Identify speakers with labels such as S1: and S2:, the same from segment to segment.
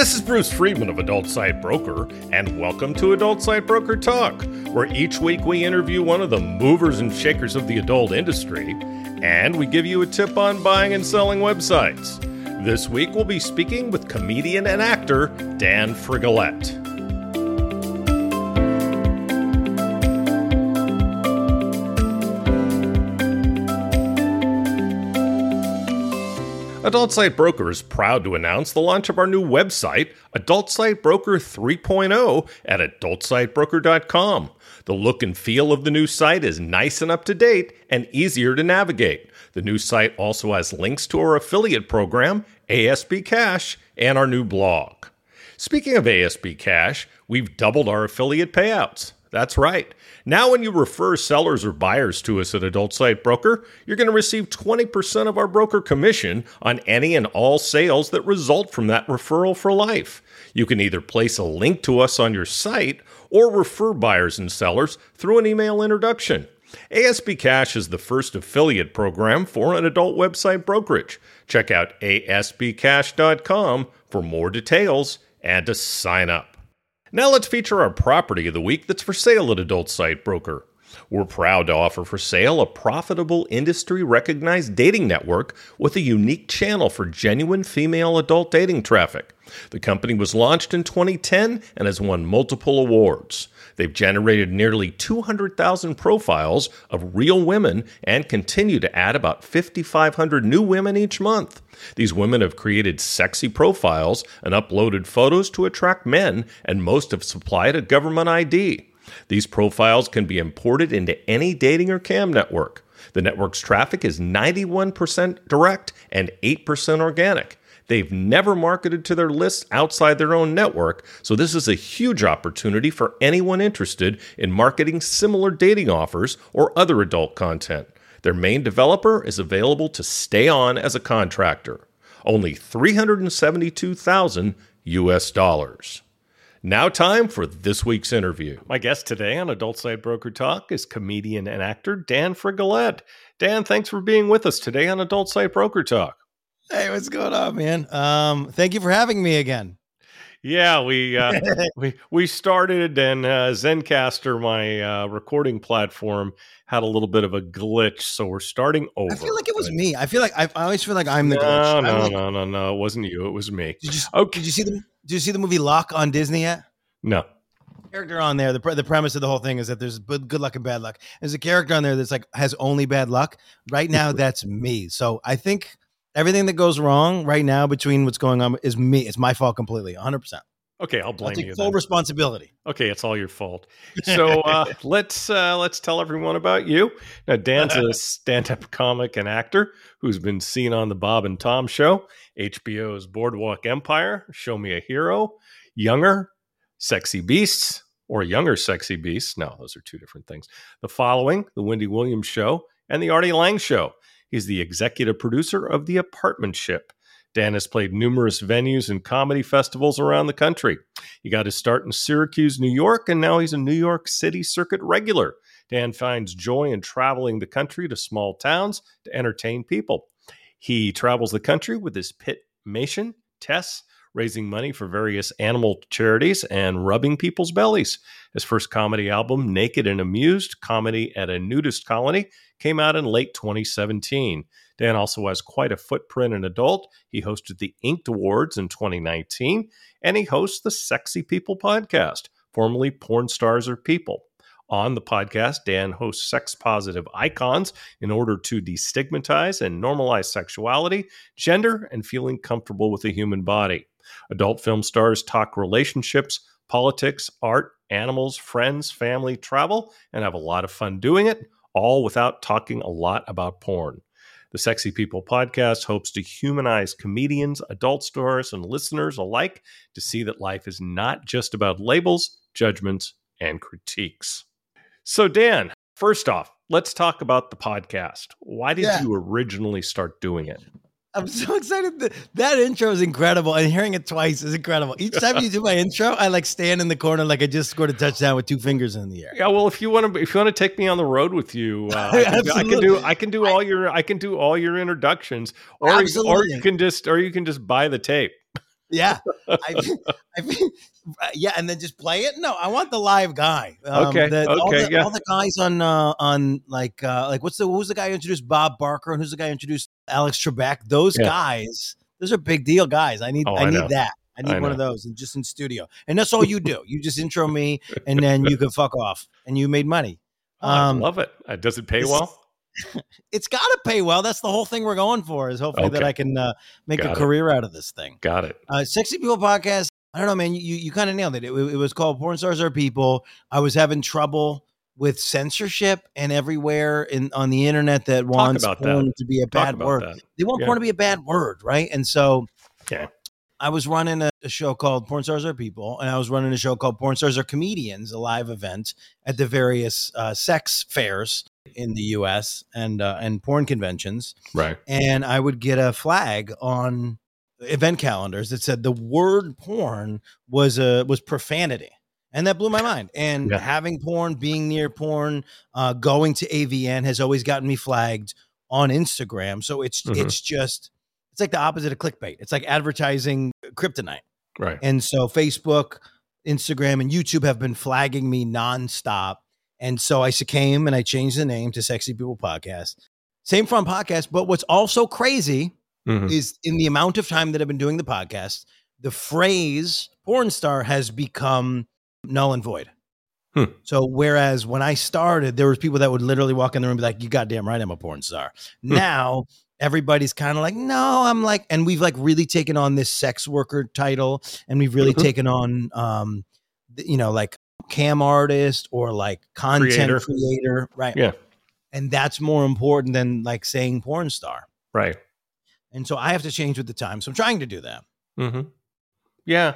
S1: This is Bruce Friedman of Adult Site Broker, and welcome to Adult Site Broker Talk, where each week we interview one of the movers and shakers of the adult industry, and we give you a tip on buying and selling websites. This week we'll be speaking with comedian and actor Dan Frigolette. Adult Site Broker is proud to announce the launch of our new website, Adult Site Broker 3.0, at adultsitebroker.com. The look and feel of the new site is nice and up to date and easier to navigate. The new site also has links to our affiliate program, ASB Cash, and our new blog. Speaking of ASB Cash, we've doubled our affiliate payouts. That's right. Now, when you refer sellers or buyers to us at Adult Site Broker, you're going to receive 20% of our broker commission on any and all sales that result from that referral for life. You can either place a link to us on your site or refer buyers and sellers through an email introduction. ASB Cash is the first affiliate program for an adult website brokerage. Check out asbcash.com for more details and to sign up. Now let's feature our property of the week that's for sale at Adult Site Broker. We're proud to offer for sale a profitable industry recognized dating network with a unique channel for genuine female adult dating traffic. The company was launched in 2010 and has won multiple awards. They've generated nearly 200,000 profiles of real women and continue to add about 5,500 new women each month. These women have created sexy profiles and uploaded photos to attract men, and most have supplied a government ID. These profiles can be imported into any dating or cam network. The network's traffic is 91% direct and 8% organic. They've never marketed to their lists outside their own network, so this is a huge opportunity for anyone interested in marketing similar dating offers or other adult content. Their main developer is available to stay on as a contractor. Only 372,000 US dollars. Now, time for this week's interview. My guest today on Adult Site Broker Talk is comedian and actor Dan Frigolette. Dan, thanks for being with us today on Adult Site Broker Talk.
S2: Hey, what's going on, man? Um, thank you for having me again.
S1: Yeah, we uh, we we started, and uh, Zencastr, my uh, recording platform, had a little bit of a glitch, so we're starting over. I
S2: feel like it was me. I feel like I, I always feel like I'm the
S1: no,
S2: glitch.
S1: No,
S2: like,
S1: no, no, no. It wasn't you. It was me.
S2: Did you, okay. Did you see the Did you see the movie Luck on Disney yet?
S1: No.
S2: Character on there. The the premise of the whole thing is that there's good luck and bad luck. There's a character on there that's like has only bad luck. Right now, that's me. So I think everything that goes wrong right now between what's going on is me. It's my fault completely, 100%.
S1: Okay, I'll blame
S2: I'll take
S1: you.
S2: Full
S1: then.
S2: responsibility.
S1: Okay, it's all your fault. So uh, let's uh, let's tell everyone about you. Now, Dan's a stand-up comic and actor who's been seen on the Bob and Tom Show, HBO's Boardwalk Empire, Show Me a Hero, Younger, Sexy Beasts, or Younger Sexy Beasts. No, those are two different things. The following, The Wendy Williams Show, and The Artie Lange Show. He's the executive producer of The Apartmentship. Dan has played numerous venues and comedy festivals around the country. He got his start in Syracuse, New York, and now he's a New York City circuit regular. Dan finds joy in traveling the country to small towns to entertain people. He travels the country with his pit Mation, Tess, raising money for various animal charities and rubbing people's bellies. His first comedy album, Naked and Amused Comedy at a Nudist Colony, came out in late 2017. Dan also has quite a footprint in adult. He hosted the Inked Awards in 2019, and he hosts the Sexy People podcast, formerly Porn Stars Are People. On the podcast, Dan hosts sex positive icons in order to destigmatize and normalize sexuality, gender, and feeling comfortable with the human body. Adult film stars talk relationships, politics, art, animals, friends, family, travel, and have a lot of fun doing it, all without talking a lot about porn. The Sexy People podcast hopes to humanize comedians, adult stars, and listeners alike to see that life is not just about labels, judgments, and critiques. So, Dan, first off, let's talk about the podcast. Why did yeah. you originally start doing it?
S2: I'm so excited. That, that intro is incredible, and hearing it twice is incredible. Each time you do my intro, I like stand in the corner like I just scored a touchdown with two fingers in the air.
S1: Yeah, well, if you want to, if you want to take me on the road with you, uh, I, can, I, can, do, I can do all your, I can do all your introductions, or or you can just, or you can just buy the tape.
S2: Yeah, I, I, yeah, and then just play it. No, I want the live guy.
S1: Um, okay,
S2: the,
S1: okay,
S2: all the,
S1: yeah.
S2: all the guys on uh, on like uh, like what's the who's the guy who introduced Bob Barker and who's the guy who introduced Alex Trebek? Those yeah. guys, those are big deal guys. I need
S1: oh,
S2: I,
S1: I
S2: need that. I need
S1: I
S2: one of those and just in studio. And that's all you do. You just intro me and then you can fuck off and you made money.
S1: Um, I love it. Uh, does it pay well?
S2: it's got to pay well. That's the whole thing we're going for is hopefully
S1: Okay.
S2: that I can uh, make
S1: Got
S2: a
S1: it.
S2: career out of this thing.
S1: Got it.
S2: Uh, Sexy People podcast. I don't know, man. You you kind of nailed it. it. It was called Porn Stars Are People. I was having trouble with censorship and everywhere in on the internet that wants
S1: about that.
S2: porn to be a
S1: Talk
S2: bad word.
S1: that.
S2: They want
S1: Yeah.
S2: porn to be a bad word, right? And so
S1: Yeah.
S2: I was running a, a show called Porn Stars Are People, and I was running a show called Porn Stars Are Comedians, a live event at the various uh, sex fairs in the U.S. and uh, and porn conventions
S1: Right.
S2: and I would get a flag on event calendars that said the word porn was a was profanity. And that blew my mind. And
S1: Yeah.
S2: having porn, being near porn, uh, going to AVN has always gotten me flagged on Instagram. So it's
S1: Mhm.
S2: it's just it's like the opposite of clickbait. It's like advertising kryptonite.
S1: Right.
S2: And so Facebook, Instagram, and YouTube have been flagging me nonstop. And so I came and I changed the name to Sexy People Podcast. Same from podcast, but what's also crazy
S1: Mhm.
S2: is in the amount of time that I've been doing the podcast, the phrase porn star has become null and void.
S1: Hmm.
S2: So whereas when I started, there was people that would literally walk in the room and be like, "You goddamn right, I'm a porn star."
S1: Hmm.
S2: Now everybody's kind of like, "No, I'm like," and we've like really taken on this sex worker title, and we've really
S1: Mhm.
S2: taken on, um, you know, like cam artist or like content
S1: Creator.
S2: creator, right?
S1: Yeah.
S2: And that's more important than like saying porn star.
S1: Right.
S2: And so I have to change with the time. So I'm trying to do that.
S1: Mm-hmm. Yeah,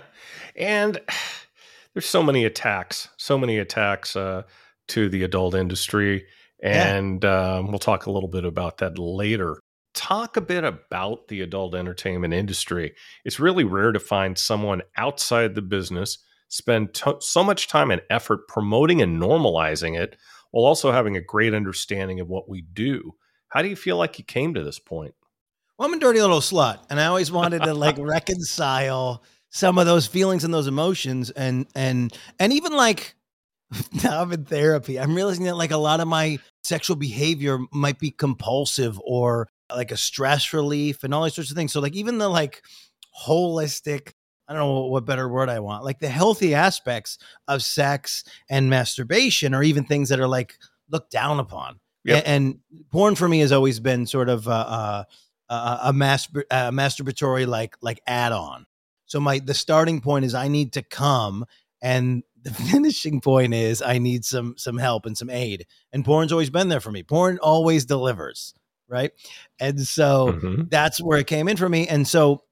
S1: and there's so many attacks, so many attacks uh, to the adult industry,
S2: Yeah.
S1: and um, we'll talk a little bit about that later. Talk a bit about the adult entertainment industry. It's really rare to find someone outside the business spend to- so much time and effort promoting and normalizing it, while also having a great understanding of what we do. How do you feel like you came to this point?
S2: Well, I'm a dirty little slut, and I always wanted to like reconcile some of those feelings and those emotions, and and and even like now I'm in therapy. I'm realizing that like a lot of my sexual behavior might be compulsive or like a stress relief and all these sorts of things. So like even the like holistic. I don't know what better word I want. Like the healthy aspects of sex and masturbation, or even things that are like looked down upon.
S1: Yep.
S2: A- And, porn for me has always been sort of uh, uh, a, a, mastur- a masturbatory like like add on. So my the starting point is I need to come, and the finishing point is I need some some help and some aid. And porn's always been there for me. Porn always delivers, right? And so
S1: Mhm.
S2: that's where it came in for me. And so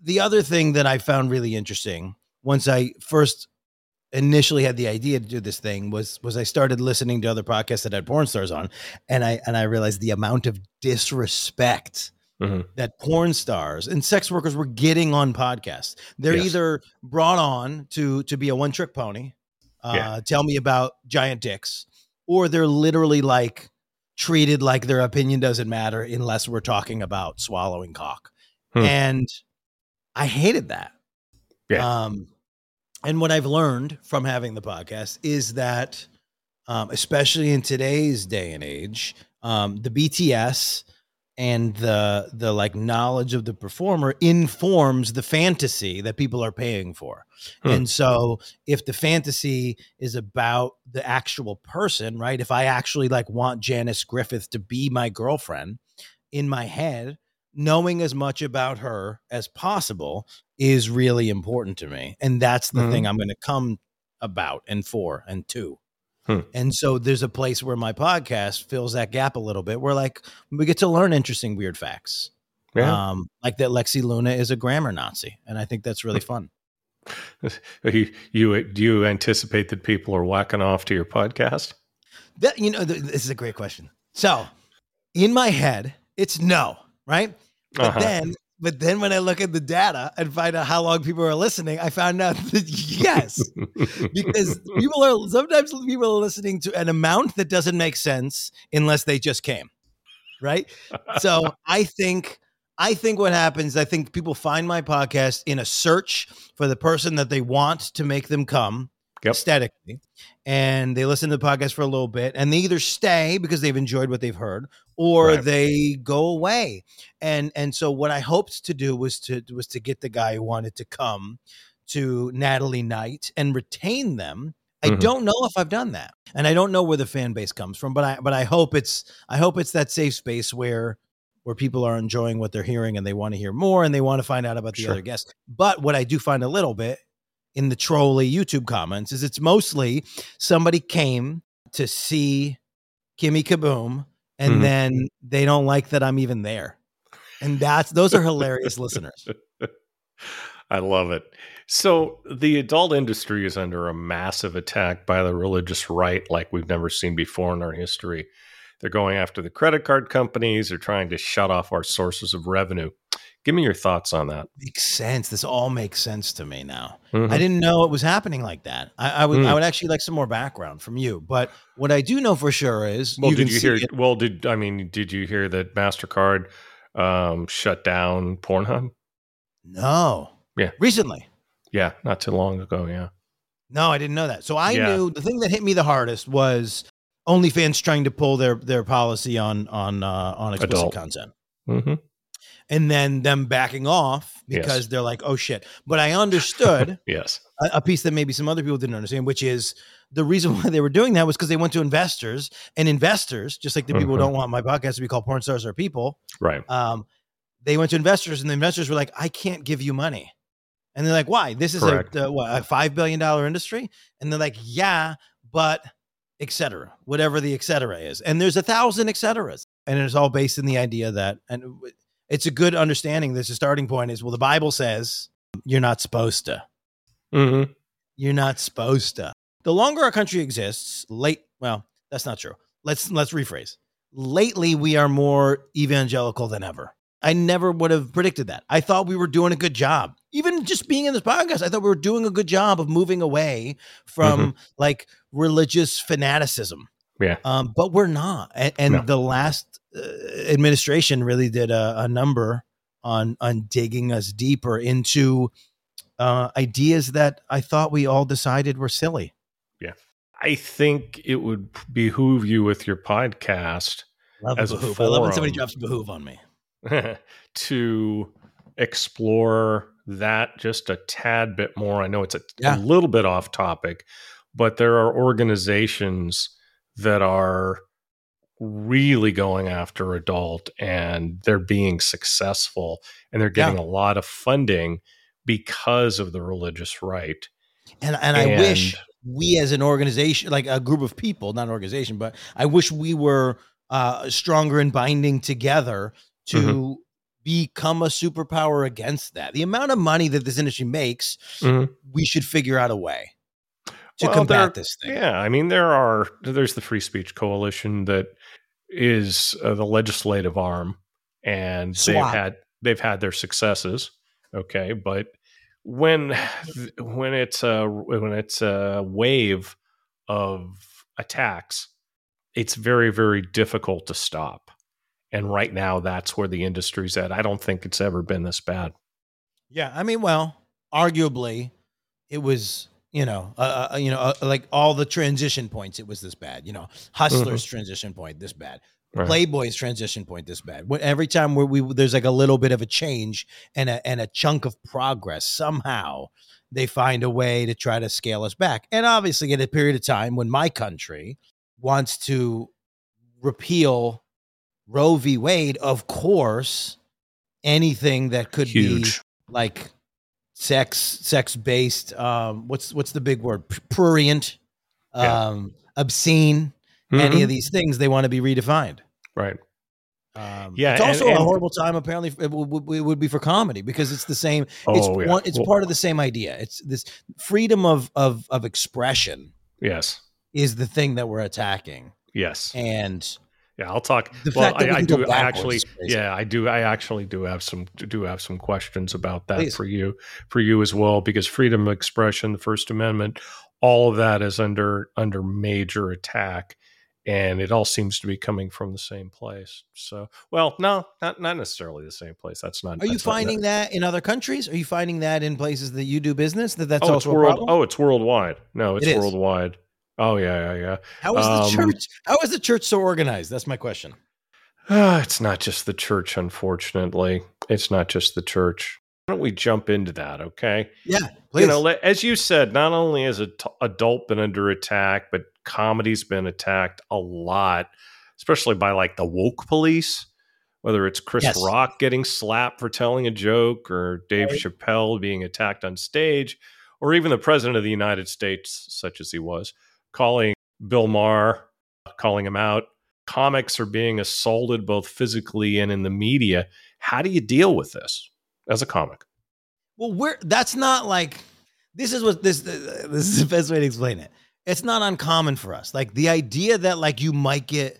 S2: the other thing that I found really interesting once I first initially had the idea to do this thing was was I started listening to other podcasts that had porn stars on and I and I realized the amount of disrespect
S1: Mhm.
S2: that porn stars and sex workers were getting on podcasts. They're
S1: Yes.
S2: either brought on to to be a one trick pony, uh,
S1: Yeah.
S2: tell me about giant dicks, or they're literally like treated like their opinion doesn't matter unless we're talking about swallowing cock.
S1: Hmm.
S2: And I hated that.
S1: Yeah.
S2: Um, and what I've learned from having the podcast is that, um, especially in today's day and age, um, the BTS and the the like knowledge of the performer informs the fantasy that people are paying for.
S1: Hmm.
S2: And so if the fantasy is about the actual person, right? If I actually like want Janice Griffith to be my girlfriend in my head, knowing as much about her as possible is really important to me. And that's the
S1: Mhm.
S2: thing I'm going to come about and for and to.
S1: Hmm.
S2: And so there's a place where my podcast fills that gap a little bit where like we get to learn interesting weird facts.
S1: Yeah.
S2: Um, like that Lexi Luna is a grammar Nazi. And I think that's really fun.
S1: you, you do you anticipate that people are whacking off to your podcast?
S2: That you know, th- this is a great question. So, in my head, it's no, right? But
S1: Uh-huh.
S2: then, but then when I look at the data and find out how long people are listening, I found out that yes, because people are sometimes people are listening to an amount that doesn't make sense unless they just came, right? So I think I think what happens, I think people find my podcast in a search for the person that they want to make them come
S1: Yep.
S2: aesthetically. And they listen to the podcast for a little bit and they either stay because they've enjoyed what they've heard or
S1: Right.
S2: they go away. And and so what I hoped to do was to was to get the guy who wanted to come to Natalie Knight and retain them. I
S1: Mhm.
S2: don't know if I've done that. And I don't know where the fan base comes from, but I but I hope it's I hope it's that safe space where where people are enjoying what they're hearing and they want to hear more and they want to find out about the
S1: Sure.
S2: other guests. But what I do find a little bit in the trolley YouTube comments is it's mostly somebody came to see Kimmy Kaboom and
S1: Mhm.
S2: then they don't like that I'm even there. And that's those are hilarious listeners.
S1: I love it. So the adult industry is under a massive attack by the religious right like we've never seen before in our history. They're going after the credit card companies, they're trying to shut off our sources of revenue. Give me your thoughts on that.
S2: Makes sense. This all makes sense to me now.
S1: Mhm.
S2: I didn't know it was happening like that. I, I would
S1: Mm.
S2: I would actually like some more background from you. But what I do know for sure is
S1: Well,
S2: you
S1: did you hear?
S2: it-
S1: Well, did I mean? Did you hear that Mastercard um, shut down Pornhub?
S2: No.
S1: Yeah.
S2: Recently.
S1: Yeah, not too long ago. Yeah.
S2: No, I didn't know that. So I
S1: Yeah.
S2: knew the thing that hit me the hardest was OnlyFans trying to pull their their policy on on uh, on explicit
S1: Adult.
S2: content,
S1: hmm
S2: and then them backing off
S1: Yes.
S2: because they're like, oh shit. But I understood
S1: Yes.
S2: a, a piece that maybe some other people didn't understand, which is the reason why they were doing that was because they went to investors, and investors, just like the people
S1: Mhm.
S2: who don't want my podcast to be called "Porn Stars Are People,"
S1: Right.
S2: um, they went to investors, and the investors were like, "I can't give you money," and they're like, "Why? This is a,
S1: Correct.
S2: uh, what, a five billion dollar industry," and they're like, "Yeah, but." etc whatever the etc is and there's a thousand etceteras and it's all based in the idea that and it's a good understanding there's a starting point is well the bible says you're not supposed to
S1: hmm
S2: you're not supposed to. The longer our country exists, late well, that's not true. Let's let's rephrase. Lately we are more evangelical than ever. I never would have predicted that. I thought we were doing a good job. Even just being in this podcast, I thought we were doing a good job of moving away from like religious fanaticism.
S1: Yeah.
S2: Um, but we're not. And, and
S1: No.
S2: the last administration really did a, a number on on digging us deeper into uh, ideas that I thought we all decided were silly.
S1: Yeah, I think it would behoove you with your podcast
S2: Love
S1: As a
S2: behoove. I love when somebody
S1: forum.
S2: drops behoove on me.
S1: to explore that just a tad bit more. I know it's a,
S2: Yeah.
S1: a little bit off topic, but there are organizations that are really going after adult and they're being successful and they're getting a lot of funding because of the religious right.
S2: And and I wish we as an organization, like a group of people, not an organization, but I wish we were uh, stronger in binding together to
S1: Mm-hmm.
S2: become a superpower against that. The amount of money that this industry makes,
S1: Mhm.
S2: we should figure out a way to
S1: Well,
S2: combat
S1: there-
S2: this thing.
S1: Yeah, I mean there are there's the Free Speech Coalition that is uh, the legislative arm, and they've had they've had their successes. Okay, but when when it's a when it's a wave of attacks, it's very very difficult to stop. And right now, that's where the industry's at. I don't think it's ever been this bad.
S2: Yeah, I mean, well, arguably, it was you know, uh, uh, you know, uh, like all the transition points. It was this bad. You know, Hustler's transition point this bad.
S1: Right.
S2: Playboy's transition point this bad. When, every time where we there's like a little bit of a change and a and a chunk of progress, somehow they find a way to try to scale us back. And obviously, at a period of time when my country wants to repeal Roe v. Wade, of course, anything that could be like sex sex based um what's what's the big word prurient
S1: Yeah.
S2: um obscene any
S1: Mhm.
S2: of these things they want to be redefined
S1: right.
S2: um
S1: Yeah,
S2: it's
S1: and-
S2: also a horrible time apparently it would, would, it would be for comedy because it's the same it's
S1: Oh, yeah.
S2: one, it's
S1: Well-
S2: part of the same idea it's this freedom of of of expression
S1: Yes.
S2: is the thing that we're attacking
S1: Yes.
S2: and
S1: Yeah, I'll talk.
S2: The
S1: well,
S2: fact that
S1: I,
S2: we
S1: I do. I actually,
S2: crazy.
S1: yeah, I do. I actually do have some do have some questions about that
S2: Please.
S1: for you, for you as well, because freedom of expression, the First Amendment, all of that is under under major attack, and it all seems to be coming from the same place. So, well, no, not not necessarily the same place. That's not.
S2: Are you
S1: that's not
S2: finding that in other countries? Are you finding that in places that you do business that that's
S1: oh, it's
S2: also a
S1: world.
S2: problem?
S1: Oh, it's worldwide. No, it's
S2: It
S1: worldwide. Oh yeah, yeah, yeah.
S2: How is
S1: um,
S2: the church? How is the church so organized? That's my question.
S1: Ah, it's not just the church, unfortunately. It's not just the church. Why don't we jump into that? Okay.
S2: Yeah, please.
S1: You know, as you said, not only has ad- adult been under attack, but comedy's been attacked a lot, especially by like the woke police. Whether it's Chris
S2: Yes.
S1: Rock getting slapped for telling a joke, or Dave
S2: Right.
S1: Chappelle being attacked on stage, or even the president of the United States, such as he was, calling Bill Maher, calling him out. Comics are being assaulted both physically and in the media. How do you deal with this as a comic?
S2: Well, we're that's not like this is what this this is the best way to explain it. It's not uncommon for us. Like the idea that like you might get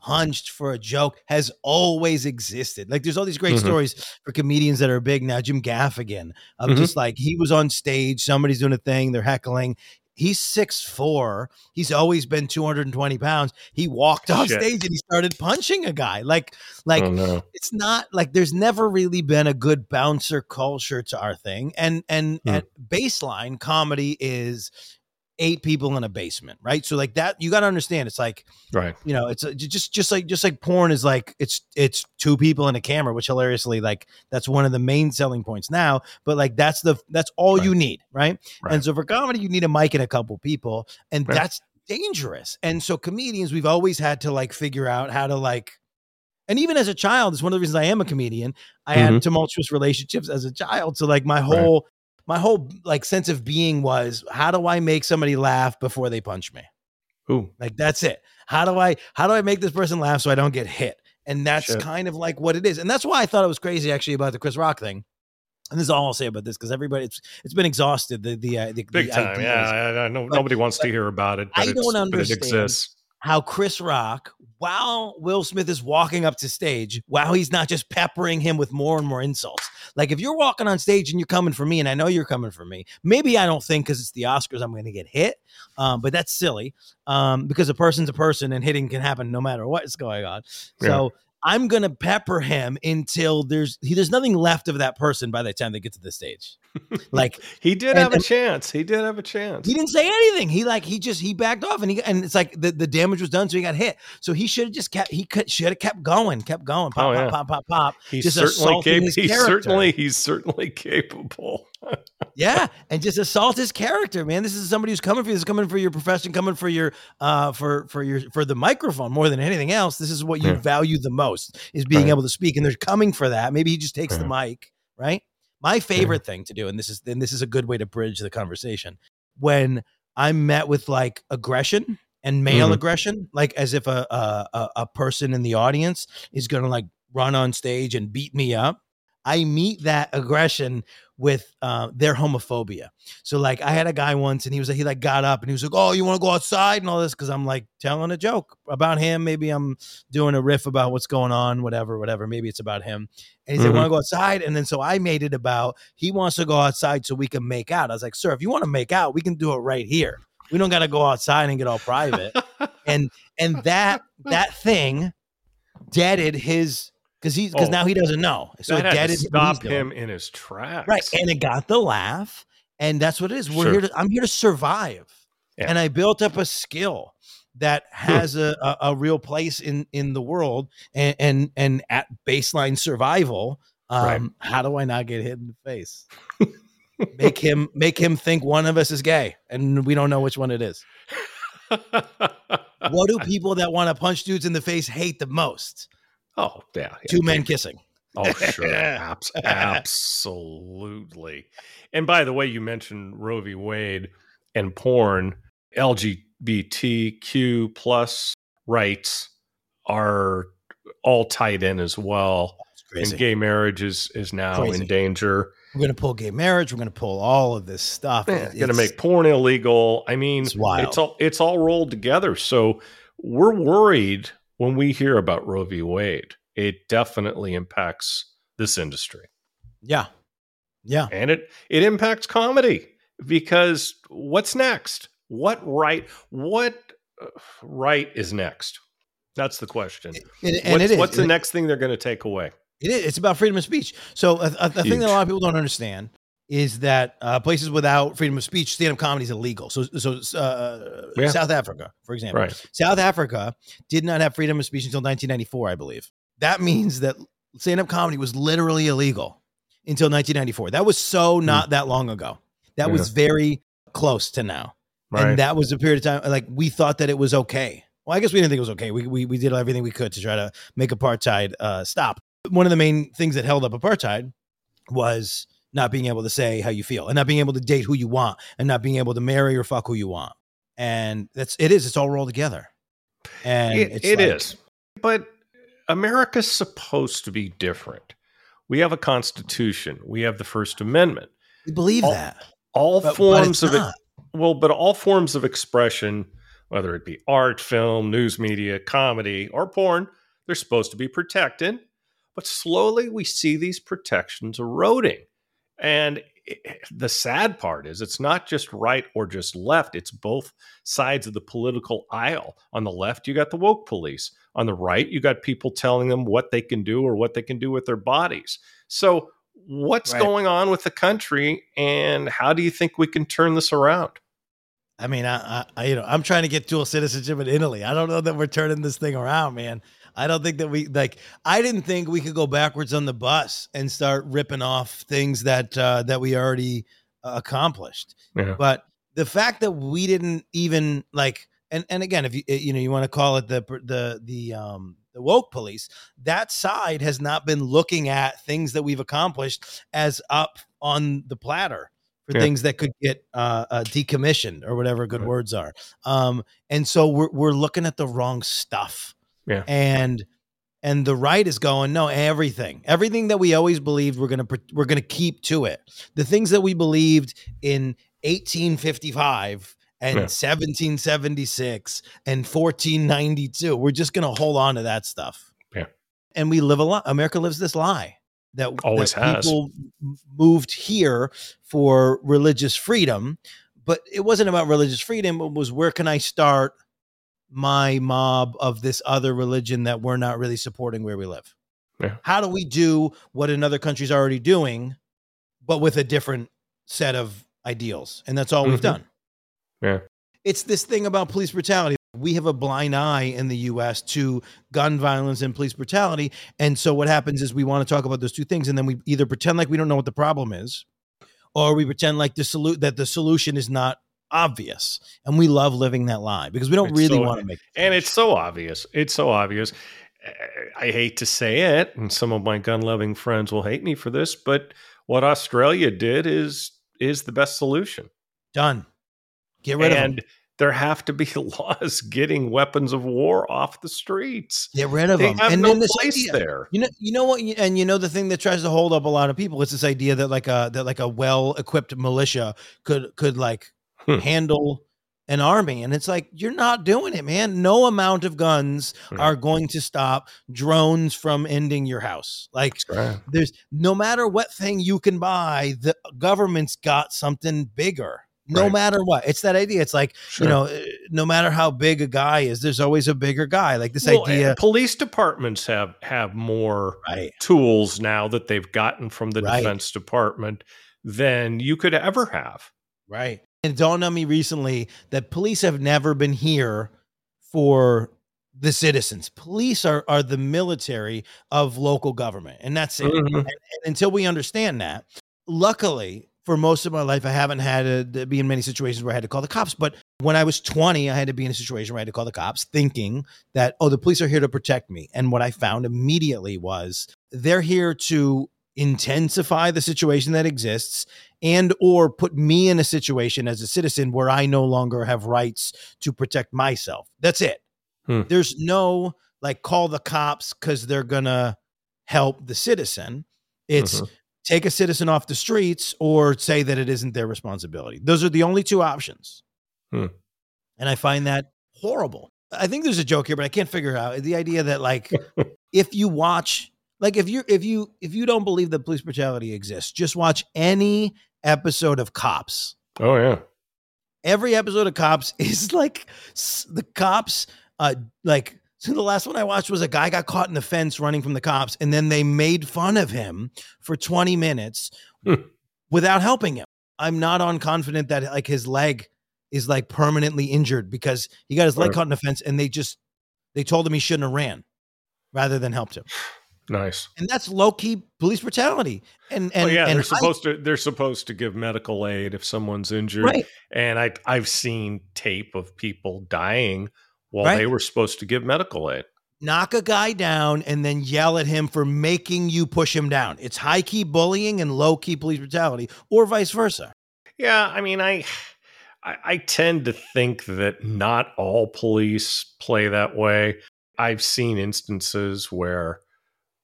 S2: punched for a joke has always existed. Like there's all these great
S1: Mhm.
S2: stories for comedians that are big now. Jim Gaffigan of
S1: Mhm.
S2: just like he was on stage, somebody's doing a thing, they're heckling. He's six four. He's always been 220 pounds. He walked off
S1: Shit.
S2: stage and he started punching a guy. Like, like
S1: oh no.
S2: it's not like there's never really been a good bouncer culture to our thing and and
S1: Hmm.
S2: at baseline comedy is eight people in a basement right so like that you got to understand it's like
S1: Right.
S2: you know it's uh, just just like just like porn is like it's it's two people in a camera which hilariously like that's one of the main selling points now but like that's the that's all you need right?
S1: Right.
S2: and so for comedy you need a mic and a couple people and
S1: Right.
S2: that's dangerous and so comedians we've always had to like figure out how to like and even as a child it's one of the reasons i am a comedian i
S1: Mhm.
S2: had tumultuous relationships as a child so like my whole my whole like sense of being was how do i make somebody laugh before they punch me
S1: Ooh.
S2: like that's it. How do I how do I make this person laugh so I don't get hit? And that's
S1: Shit.
S2: kind of like what it is. And that's why I thought it was crazy actually about the Chris Rock thing. And this is all I'll say about this because everybody it's it's been exhausted. The the, uh, the
S1: Big
S2: the
S1: time.
S2: ideas.
S1: Yeah. I, I nobody wants to hear about it, but,
S2: I don't
S1: but it
S2: understand.
S1: exists.
S2: How Chris Rock, while Will Smith is walking up to stage, while he's not just peppering him with more and more insults. Like if you're walking on stage and you're coming for me, and I know you're coming for me, maybe I don't think because it's the Oscars I'm going to get hit, um, but that's silly um, because a person's a person and hitting can happen no matter what's going on. So I'm going to pepper him until there's he, there's nothing left of that person by the time they get to the stage. Like
S1: He did
S2: And-
S1: have a chance. He did have a chance.
S2: he didn't say anything. He like he just he backed off and he and it's like the, the damage was done, so he got hit. So he should have just kept he could should have kept going, kept going, pop,
S1: Oh,
S2: pop,
S1: yeah.
S2: pop, pop, pop.
S1: He's
S2: just
S1: certainly capable. He's
S2: character.
S1: certainly he's certainly capable.
S2: Yeah, and just assault his character, man. This is somebody who's coming for you. This is coming for your profession, coming for your uh for for your for the microphone more than anything else. This is what you
S1: Yeah.
S2: value the most is being
S1: Right.
S2: able to speak, and they're coming for that. Maybe he just takes the mic, right? My favorite thing to do, and this is and this is a good way to bridge the conversation, when I'm met with like aggression and male
S1: Mhm.
S2: aggression, like as if a, a a a person in the audience is gonna like run on stage and beat me up. I meet that aggression with uh, their homophobia. So like I had a guy once and he was like he like got up and he was like, "Oh, you want to go outside?" and all this cuz I'm like telling a joke about him, maybe I'm doing a riff about what's going on, whatever, whatever, maybe it's about him. And he said,
S1: Mhm.
S2: "Want to go outside?" And then so I made it about he wants to go outside so we can make out. I was like, "Sir, if you want to make out, we can do it right here. We don't got to go outside and get all private." and and that that thing deaded his because he because
S1: Oh.
S2: now he doesn't know. So
S1: that
S2: it
S1: had to
S2: deaded what
S1: stop him in his tracks.
S2: Right. And it got the laugh. And that's what it is. We're
S1: Sure.
S2: here to I'm here to survive.
S1: Yeah.
S2: And I built up a skill that has a, a, a real place in in the world and and, and at baseline survival. Um,
S1: Right.
S2: how do I not get hit in the face? make him make him think one of us is gay and we don't know which one it is. What do people that want to punch dudes in the face hate the most?
S1: Oh yeah. yeah.
S2: Two men kissing.
S1: Oh, sure. Abs- absolutely. And by the way, you mentioned Roe v. Wade and porn. LGBTQ plus rights are all tied in as well. And gay marriage is, is now
S2: Crazy.
S1: in danger.
S2: We're gonna pull gay marriage. We're gonna pull all of this stuff.
S1: Yeah, going to make porn illegal. I mean,
S2: It's wild.
S1: all it's all rolled together. So we're worried when we hear about Roe v. Wade. It definitely impacts this industry.
S2: Yeah. Yeah.
S1: and it it impacts comedy because what's next what right what uh, right is next? That's the question.
S2: And, and
S1: what's,
S2: it is.
S1: what's the next thing they're going to take away?
S2: It is. It's about freedom of speech. So a, a, a thing that a lot of people don't understand is that uh, places without freedom of speech, stand-up comedy is illegal. So, so uh,
S1: Yeah.
S2: South Africa, for example,
S1: Right.
S2: South Africa did not have freedom of speech until 1994, I believe. That means that stand-up comedy was literally illegal until 1994. That was so not that long ago. That was very close to now.
S1: Right.
S2: And that was a period of time like we thought that it was okay. Well, I guess we didn't think it was okay. We we, we did everything we could to try to make apartheid uh, stop. One of the main things that held up apartheid was not being able to say how you feel and not being able to date who you want and not being able to marry or fuck who you want. And that's it is. It's all rolled together. And
S1: It,
S2: it's
S1: it
S2: like-
S1: is. But America's supposed to be different. We have a constitution. We have the First Amendment.
S2: We believe
S1: all-
S2: that.
S1: All
S2: But, but
S1: forms
S2: it's
S1: of it, well, but all forms of expression, whether it be art, film, news media, comedy, or porn, they're supposed to be protected. But slowly we see these protections eroding. And the sad part is it's not just right or just left, it's both sides of the political aisle. On the left, you got the woke police. On the right, you got people telling them what they can do or what they can do with their bodies. So, what's
S2: Right.
S1: going on with the country and how do you think we can turn this around?
S2: I mean, I, I, I, you know, I'm trying to get dual citizenship in Italy. I don't know that we're turning this thing around, man. I don't think that we like. I didn't think we could go backwards on the bus and start ripping off things that uh, that we already uh, accomplished.
S1: Yeah.
S2: But the fact that we didn't even like, and and again, if you you know you want to call it the the the um the woke police, that side has not been looking at things that we've accomplished as up on the platter for
S1: Yeah.
S2: things that could get uh, uh, decommissioned or whatever good
S1: Right.
S2: words are. Um, and so we're we're looking at the wrong stuff.
S1: Yeah.
S2: And and the right is going no everything everything that we always believed we're gonna we're gonna keep to it the things that we believed in 1855 and
S1: Yeah.
S2: 1776 and 1492 we're just gonna hold on to that stuff
S1: Yeah.
S2: and we live a lot america lives this lie that
S1: Always
S2: that
S1: has.
S2: people moved here for religious freedom but it wasn't about religious freedom it was where can i start my mob of this other religion that we're not really supporting where we live
S1: Yeah.
S2: how do we do what another country's already doing but with a different set of ideals and that's all we've
S1: Mhm.
S2: done
S1: Yeah.
S2: it's this thing about police brutality we have a blind eye in the US to gun violence and police brutality. And so what happens is we want to talk about those two things and then we either pretend like we don't know what the problem is or we pretend like the solu- that the solution is not obvious. And we love living that lie because we don't
S1: It's
S2: really
S1: so-
S2: want to make
S1: And it's so obvious. It's so obvious. I hate to say it, and some of my gun loving friends will hate me for this, but what Australia did is is the best solution.
S2: done. Get rid of them.
S1: and there have to be laws getting weapons of war off the streets.
S2: Get rid of
S1: They
S2: them.
S1: have
S2: and
S1: no
S2: then this
S1: place
S2: idea-
S1: there.
S2: You know, you know what, and you know the thing that tries to hold up a lot of people is this idea that like a that like a well equipped militia could could like
S1: Hmm.
S2: handle an army, and it's like you're not doing it, man. No amount of guns
S1: Right.
S2: are going to stop drones from ending your house. Like
S1: Right.
S2: there's no matter what thing you can buy, the government's got something bigger. No
S1: Right.
S2: matter what, it's that idea. It's like
S1: Sure.
S2: you know, uh, no matter how big a guy is, there's always a bigger guy. Like this
S1: Well,
S2: idea,
S1: and police departments have have more
S2: right?
S1: tools now that they've gotten from the defense department than you could ever have.
S2: Right. It dawned on me recently that police have never been here for the citizens. Police are, are the military of local government, and that's it.
S1: Mhm.
S2: And until we understand that, luckily, for most of my life, I haven't had to be in many situations where I had to call the cops. But when I was 20, I had to be in a situation where I had to call the cops, thinking that, oh, the police are here to protect me. And what I found immediately was they're here to intensify the situation that exists and or put me in a situation as a citizen where I no longer have rights to protect myself. That's it.
S1: Hmm.
S2: There's no like call the cops cuz they're going to help the citizen. It's
S1: Mhm.
S2: take a citizen off the streets or say that it isn't their responsibility. Those are the only two options.
S1: Hmm.
S2: And I find that horrible. I think there's a joke here, but I can't figure out the idea that like if you watch like if you if you if you don't believe that police brutality exists, just watch any episode of Cops.
S1: Oh yeah.
S2: every episode of Cops is like the cops, uh, like so the last one I watched was a guy got caught in the fence running from the cops, and then they made fun of him for 20 minutes
S1: Hmm.
S2: without helping him. I'm not on confident that like his leg is like permanently injured because he got his leg
S1: Right.
S2: caught in the fence and they just they told him he shouldn't have ran rather than helped him.
S1: Nice.
S2: And that's low key police brutality. And and
S1: well, yeah,
S2: and
S1: they're
S2: I-
S1: supposed to they're supposed to give medical aid if someone's injured.
S2: right.
S1: And I I've seen tape of people dying while
S2: Right.
S1: they were supposed to give medical aid.
S2: knock a guy down and then yell at him for making you push him down. It's high key bullying and low key police brutality, or vice versa.
S1: Yeah, I mean, I, I I tend to think that not all police play that way. I've seen instances where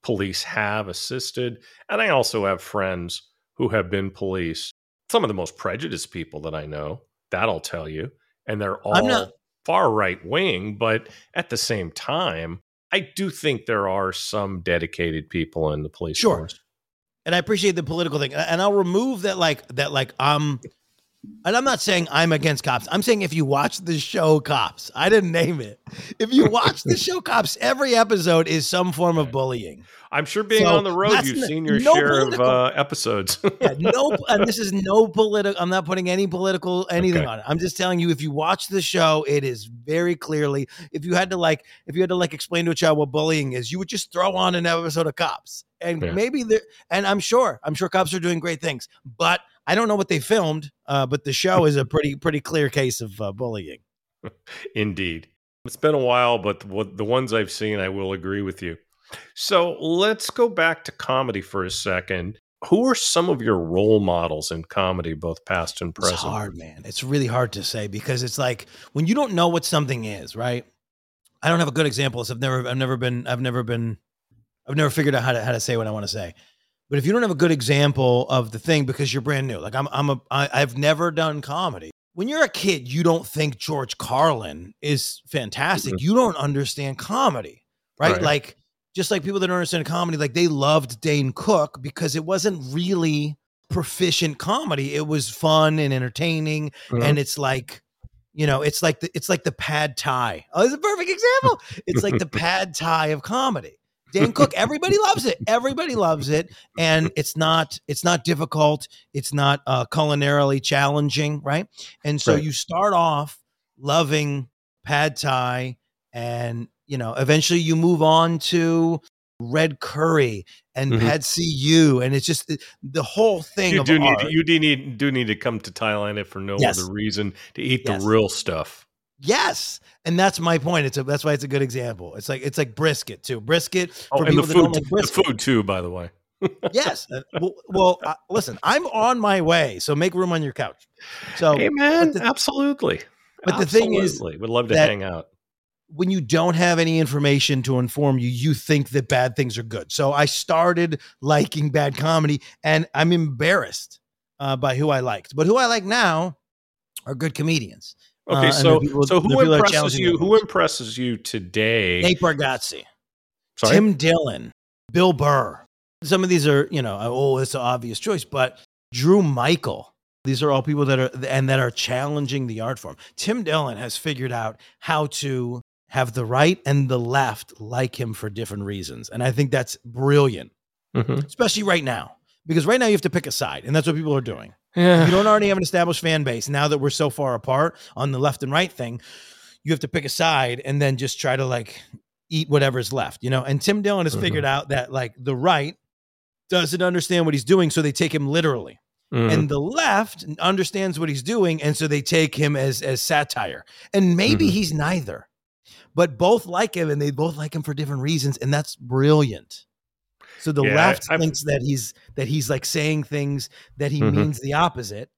S1: police have assisted, and I also have friends who have been police. Some of the most prejudiced people that I know, that I'll tell you, and they're all
S2: not-
S1: far right wing, but at the same time, I do think there are some dedicated people in the police
S2: Sure.
S1: force.
S2: And I appreciate the political thing. And I'll remove that like that like um and I'm not saying I'm against cops. I'm saying if you watch the show Cops, I didn't name it. If you watch the show Cops, every episode is some form of bullying.
S1: I'm sure being
S2: So
S1: on the road, you've
S2: n-
S1: seen your
S2: no
S1: share of uh, episodes.
S2: Yeah, no, and this is no political. I'm not putting any political anything
S1: Okay.
S2: on it. I'm just telling you, if you watch the show, it is very clearly. If you had to like, if you had to like explain to a child what bullying is, you would just throw on an episode of Cops, and
S1: Yeah.
S2: maybe there. And I'm sure, I'm sure Cops are doing great things, but I don't know what they filmed. Uh, but the show is a pretty pretty clear case of uh, bullying.
S1: Indeed. It's been a while, but the, the ones I've seen, I will agree with you. So let's go back to comedy for a second. Who are some of your role models in comedy, both past and present?
S2: It's hard, man. It's really hard to say because it's like when you don't know what something is, right? I don't have a good example. So I've never, I've never been, I've never been, I've never figured out how to how to say what I want to say. But if you don't have a good example of the thing because you're brand new, like I'm, I'm a, I, I've never done comedy. When you're a kid, you don't think George Carlin is fantastic. You don't understand comedy, right?
S1: Right.
S2: Like just like people that don't understand comedy, like they loved Dane Cook because it wasn't really proficient comedy. It was fun and entertaining,
S1: Mhm.
S2: and it's like, you know, it's like the it's like the pad thai. Oh, it's a perfect example. It's like the pad thai of comedy. Dane Cook, everybody loves it. Everybody loves it, and it's not it's not difficult. It's not uh, culinarily challenging, right? And so
S1: Right.
S2: you start off loving pad thai, and you know, eventually you move on to red curry and
S1: Mhm.
S2: pad see ew, and it's just the whole thing
S1: you do need
S2: art.
S1: to, you do need do need to come to Thailand if for no
S2: Yes.
S1: other reason to eat
S2: Yes.
S1: the real stuff.
S2: Yes, and that's my point. It's a, that's why it's a good example. It's like it's like brisket too. Brisket
S1: Oh,
S2: for
S1: and the
S2: people that don't
S1: food,
S2: like
S1: the food too, by the way.
S2: yes. Uh, Well, well uh, listen, I'm on my way, so make room on your couch. So
S1: hey man,
S2: the-
S1: absolutely.
S2: but the thing is
S1: Absolutely. would love to hang out.
S2: when you don't have any information to inform you, you think that bad things are good. So I started liking bad comedy, and I'm embarrassed uh, by who I liked. But who I like now are good comedians. Uh,
S1: Okay,
S2: and
S1: so
S2: people-
S1: so who
S2: people that are
S1: impresses you? Who impresses you today?
S2: Nate Bargatze.
S1: Sorry?
S2: Tim Dillon, Bill Burr. Some of these are, you know, oh, it's an obvious choice, but Drew Michael. These are all people that are and that are challenging the art form. Tim Dillon has figured out how to have the right and the left like him for different reasons. And I think that's brilliant,
S1: Mhm.
S2: especially right now. Because right now you have to pick a side, and that's what people are doing.
S1: Yeah.
S2: you don't already have an established fan base, now that we're so far apart on the left and right thing, you have to pick a side and then just try to like eat whatever's left, you know? And Tim Dillon has
S1: Mhm.
S2: figured out that like the right doesn't understand what he's doing, so they take him literally.
S1: Mhm.
S2: And the left understands what he's doing, and so they take him as as satire. And maybe
S1: Mhm.
S2: he's neither. But both like him and they both like him for different reasons, and that's brilliant. So the
S1: Yeah,
S2: left
S1: I've-
S2: thinks that he's that he's like saying things that he
S1: Mhm.
S2: means the opposite,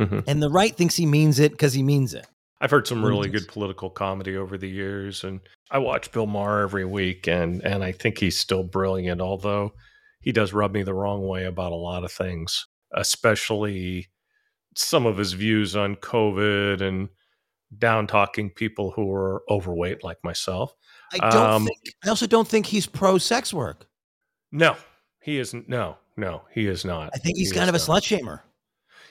S1: Mhm.
S2: and the right thinks he means it because he means it.
S1: I've heard some really good political comedy over the years, and I watch Bill Maher every week, and and I think he's still brilliant. Although he does rub me the wrong way about a lot of things, especially some of his views on COVID and down talking people who are overweight like myself.
S2: I don't
S1: Um,
S2: think. I also don't think he's pro sex work.
S1: No, he isn't. No, no, he is not.
S2: I think he's
S1: He
S2: kind of a
S1: not.
S2: slut shamer.